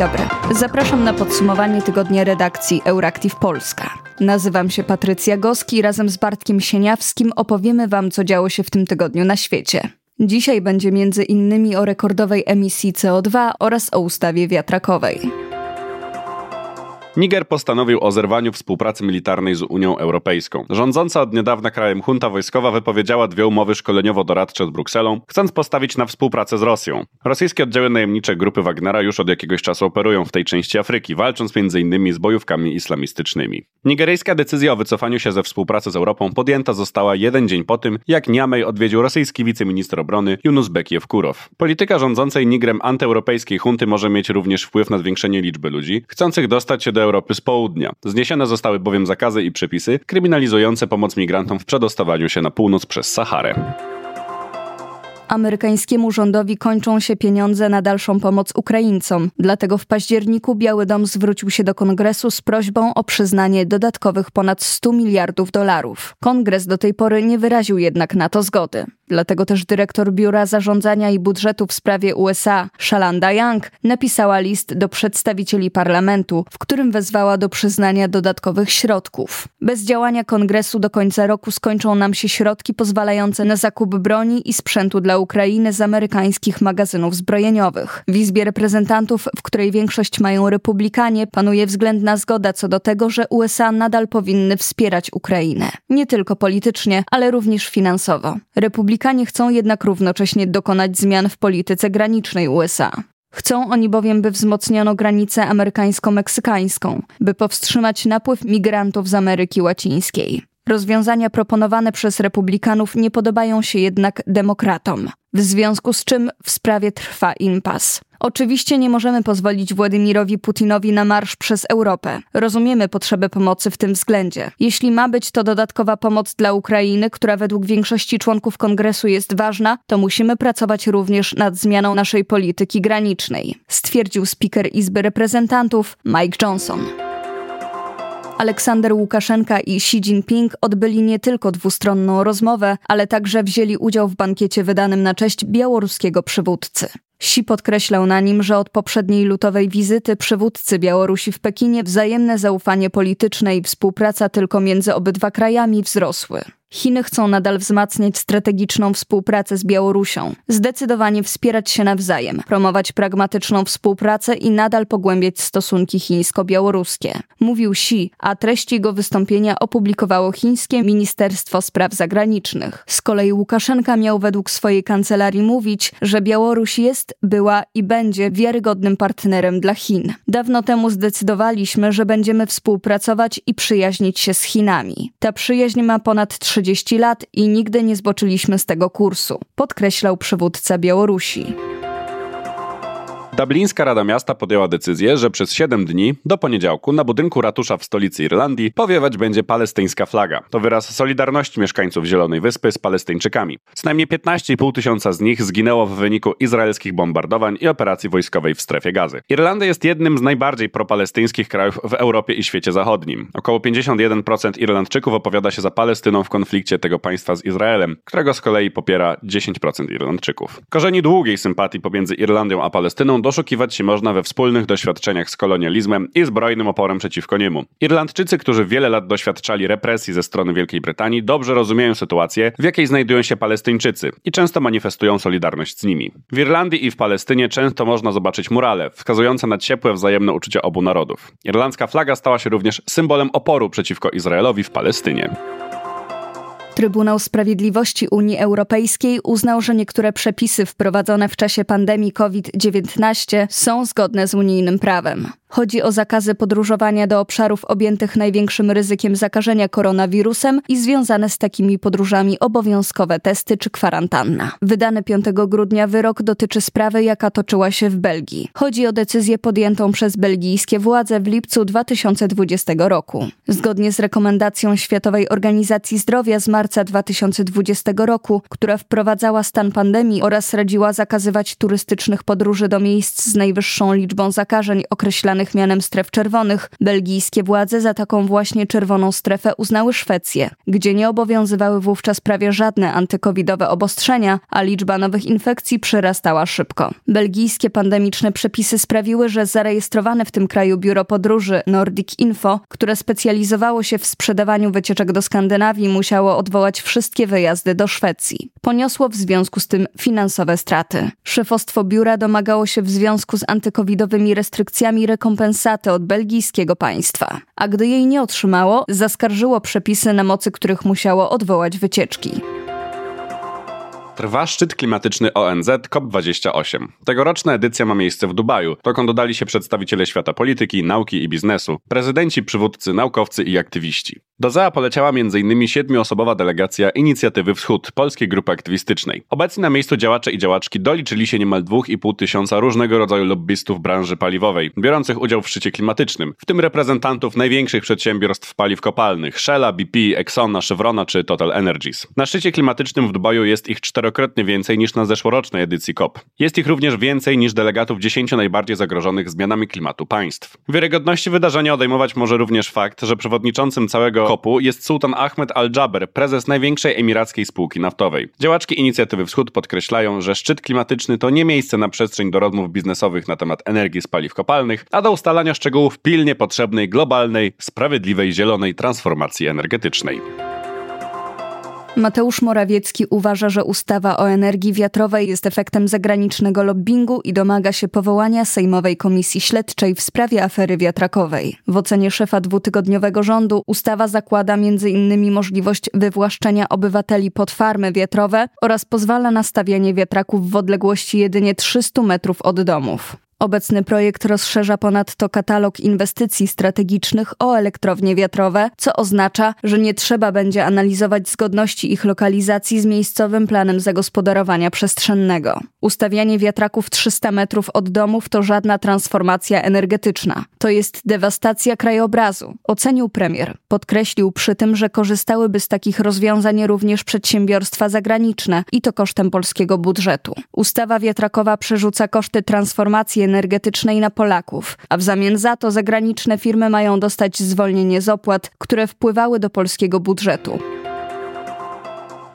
dobry. Zapraszam na podsumowanie tygodnia redakcji Euractiv Polska. Nazywam się Patrycja Goski i razem z Bartkiem Sieniawskim opowiemy Wam, co działo się w tym tygodniu na świecie. Dzisiaj będzie między innymi o rekordowej emisji CO2 oraz o ustawie wiatrakowej. Niger postanowił o zerwaniu współpracy militarnej z Unią Europejską. Rządząca od niedawna krajem junta wojskowa wypowiedziała dwie umowy szkoleniowo-doradcze z Brukselą, chcąc postawić na współpracę z Rosją. Rosyjskie oddziały najemnicze grupy Wagnera już od jakiegoś czasu operują w tej części Afryki, walcząc m.in. z bojówkami islamistycznymi. Nigeryjska decyzja o wycofaniu się ze współpracy z Europą podjęta została jeden dzień po tym, jak Niamey odwiedził rosyjski wiceminister obrony Yunus Bekiew Kurow. Polityka rządzącej Nigrem antyeuropejskiej hunty może mieć również wpływ na zwiększenie liczby ludzi, chcących dostać się do Europy z południa. Zniesione zostały bowiem zakazy i przepisy kryminalizujące pomoc migrantom w przedostawaniu się na północ przez Saharę amerykańskiemu rządowi kończą się pieniądze na dalszą pomoc Ukraińcom. Dlatego w październiku Biały Dom zwrócił się do kongresu z prośbą o przyznanie dodatkowych ponad 100 miliardów dolarów. Kongres do tej pory nie wyraził jednak na to zgody. Dlatego też dyrektor Biura Zarządzania i Budżetu w sprawie USA, Shalanda Young, napisała list do przedstawicieli parlamentu, w którym wezwała do przyznania dodatkowych środków. Bez działania kongresu do końca roku skończą nam się środki pozwalające na zakup broni i sprzętu dla Ukrainy z amerykańskich magazynów zbrojeniowych. W Izbie Reprezentantów, w której większość mają republikanie, panuje względna zgoda co do tego, że USA nadal powinny wspierać Ukrainę. Nie tylko politycznie, ale również finansowo. Republikanie chcą jednak równocześnie dokonać zmian w polityce granicznej USA. Chcą oni bowiem, by wzmocniono granicę amerykańsko-meksykańską, by powstrzymać napływ migrantów z Ameryki Łacińskiej. Rozwiązania proponowane przez republikanów nie podobają się jednak demokratom, w związku z czym w sprawie trwa impas. Oczywiście nie możemy pozwolić Władimirowi Putinowi na marsz przez Europę. Rozumiemy potrzebę pomocy w tym względzie. Jeśli ma być to dodatkowa pomoc dla Ukrainy, która według większości członków kongresu jest ważna, to musimy pracować również nad zmianą naszej polityki granicznej, stwierdził speaker Izby Reprezentantów Mike Johnson. Aleksander Łukaszenka i Xi Jinping odbyli nie tylko dwustronną rozmowę, ale także wzięli udział w bankiecie wydanym na cześć białoruskiego przywódcy. Xi podkreślał na nim, że od poprzedniej lutowej wizyty przywódcy Białorusi w Pekinie wzajemne zaufanie polityczne i współpraca tylko między obydwa krajami wzrosły. Chiny chcą nadal wzmacniać strategiczną współpracę z Białorusią, zdecydowanie wspierać się nawzajem, promować pragmatyczną współpracę i nadal pogłębiać stosunki chińsko-białoruskie. Mówił Xi, a treść jego wystąpienia opublikowało chińskie Ministerstwo Spraw Zagranicznych. Z kolei Łukaszenka miał według swojej kancelarii mówić, że Białoruś jest, była i będzie wiarygodnym partnerem dla Chin. Dawno temu zdecydowaliśmy, że będziemy współpracować i przyjaźnić się z Chinami. Ta przyjaźń ma ponad 3 30 lat i nigdy nie zboczyliśmy z tego kursu, podkreślał przywódca Białorusi. Dublińska Rada Miasta podjęła decyzję, że przez 7 dni, do poniedziałku, na budynku ratusza w stolicy Irlandii powiewać będzie palestyńska flaga. To wyraz solidarności mieszkańców Zielonej Wyspy z Palestyńczykami. Co najmniej 15,5 tysiąca z nich zginęło w wyniku izraelskich bombardowań i operacji wojskowej w strefie gazy. Irlandia jest jednym z najbardziej propalestyńskich krajów w Europie i świecie zachodnim. Około 51% Irlandczyków opowiada się za Palestyną w konflikcie tego państwa z Izraelem, którego z kolei popiera 10% Irlandczyków. Korzeni długiej sympatii pomiędzy Irlandią a Palestyną doszukiwać się można we wspólnych doświadczeniach z kolonializmem i zbrojnym oporem przeciwko niemu. Irlandczycy, którzy wiele lat doświadczali represji ze strony Wielkiej Brytanii, dobrze rozumieją sytuację, w jakiej znajdują się Palestyńczycy i często manifestują solidarność z nimi. W Irlandii i w Palestynie często można zobaczyć murale, wskazujące na ciepłe wzajemne uczucia obu narodów. Irlandzka flaga stała się również symbolem oporu przeciwko Izraelowi w Palestynie. Trybunał Sprawiedliwości Unii Europejskiej uznał, że niektóre przepisy wprowadzone w czasie pandemii COVID-19 są zgodne z unijnym prawem. Chodzi o zakazy podróżowania do obszarów objętych największym ryzykiem zakażenia koronawirusem i związane z takimi podróżami obowiązkowe testy czy kwarantanna. Wydany 5 grudnia wyrok dotyczy sprawy, jaka toczyła się w Belgii. Chodzi o decyzję podjętą przez belgijskie władze w lipcu 2020 roku. Zgodnie z rekomendacją Światowej Organizacji Zdrowia z marca 2020 roku, która wprowadzała stan pandemii oraz radziła zakazywać turystycznych podróży do miejsc z najwyższą liczbą zakażeń określanych znanych mianem stref czerwonych. Belgijskie władze za taką właśnie czerwoną strefę uznały Szwecję, gdzie nie obowiązywały wówczas prawie żadne antykowidowe obostrzenia, a liczba nowych infekcji przyrastała szybko. Belgijskie pandemiczne przepisy sprawiły, że zarejestrowane w tym kraju biuro podróży Nordic Info, które specjalizowało się w sprzedawaniu wycieczek do Skandynawii, musiało odwołać wszystkie wyjazdy do Szwecji. Poniosło w związku z tym finansowe straty. Szefostwo biura domagało się w związku z antykowidowymi restrykcjami rekompensaty od belgijskiego państwa, a gdy jej nie otrzymało, zaskarżyło przepisy, na mocy których musiało odwołać wycieczki. Trwa szczyt klimatyczny ONZ COP28. Tegoroczna edycja ma miejsce w Dubaju, dokąd dodali się przedstawiciele świata polityki, nauki i biznesu, prezydenci, przywódcy, naukowcy i aktywiści. Do ZEA poleciała m.in. siedmioosobowa delegacja Inicjatywy Wschód, polskiej grupy aktywistycznej. Obecni na miejscu działacze i działaczki doliczyli się niemal 2,5 tysiąca różnego rodzaju lobbystów branży paliwowej, biorących udział w szczycie klimatycznym, w tym reprezentantów największych przedsiębiorstw paliw kopalnych Shella, BP, Exxona, Chevrona czy Total Energies. Na szczycie klimatycznym w Dubaju jest ich czterokrotnie więcej niż na zeszłorocznej edycji COP. Jest ich również więcej niż delegatów 10 najbardziej zagrożonych zmianami klimatu państw. Wiarygodności wydarzenia odejmować może również fakt, że przewodniczącym całego COP-u jest Sultan Ahmed Al-Jaber, prezes największej emirackiej spółki naftowej. Działaczki Inicjatywy Wschód podkreślają, że szczyt klimatyczny to nie miejsce na przestrzeń do rozmów biznesowych na temat energii z paliw kopalnych, a do ustalania szczegółów pilnie potrzebnej globalnej, sprawiedliwej, zielonej transformacji energetycznej. Mateusz Morawiecki uważa, że ustawa o energii wiatrowej jest efektem zagranicznego lobbingu i domaga się powołania Sejmowej Komisji Śledczej w sprawie afery wiatrakowej. W ocenie szefa dwutygodniowego rządu ustawa zakłada m.in. możliwość wywłaszczenia obywateli pod farmy wiatrowe oraz pozwala na stawianie wiatraków w odległości jedynie 300 metrów od domów. Obecny projekt rozszerza ponadto katalog inwestycji strategicznych o elektrownie wiatrowe, co oznacza, że nie trzeba będzie analizować zgodności ich lokalizacji z miejscowym planem zagospodarowania przestrzennego. Ustawianie wiatraków 300 metrów od domów to żadna transformacja energetyczna. To jest dewastacja krajobrazu, ocenił premier. Podkreślił przy tym, że korzystałyby z takich rozwiązań również przedsiębiorstwa zagraniczne i to kosztem polskiego budżetu. Ustawa wiatrakowa przerzuca koszty transformacji energetycznej na Polaków, a w zamian za to zagraniczne firmy mają dostać zwolnienie z opłat, które wpływały do polskiego budżetu.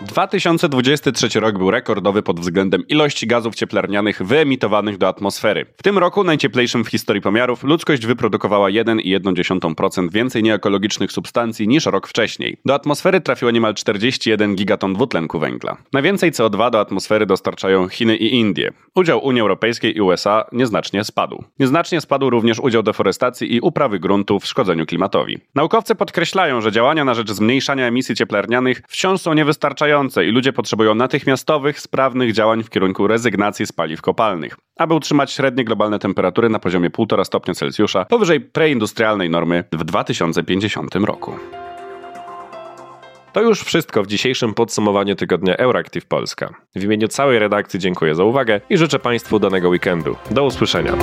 2023 rok był rekordowy pod względem ilości gazów cieplarnianych wyemitowanych do atmosfery. W tym roku, najcieplejszym w historii pomiarów, ludzkość wyprodukowała 1,1% więcej nieekologicznych substancji niż rok wcześniej. Do atmosfery trafiło niemal 41 gigaton dwutlenku węgla. Najwięcej CO2 do atmosfery dostarczają Chiny i Indie. Udział Unii Europejskiej i USA nieznacznie spadł. Nieznacznie spadł również udział deforestacji i uprawy gruntów w szkodzeniu klimatowi. Naukowcy podkreślają, że działania na rzecz zmniejszania emisji cieplarnianych wciąż są niewystarczające i ludzie potrzebują natychmiastowych, sprawnych działań w kierunku rezygnacji z paliw kopalnych, aby utrzymać średnie globalne temperatury na poziomie 1,5 stopnia Celsjusza powyżej preindustrialnej normy w 2050 roku. To już wszystko w dzisiejszym podsumowaniu tygodnia Euractiv Polska. W imieniu całej redakcji dziękuję za uwagę i życzę Państwu danego weekendu. Do usłyszenia.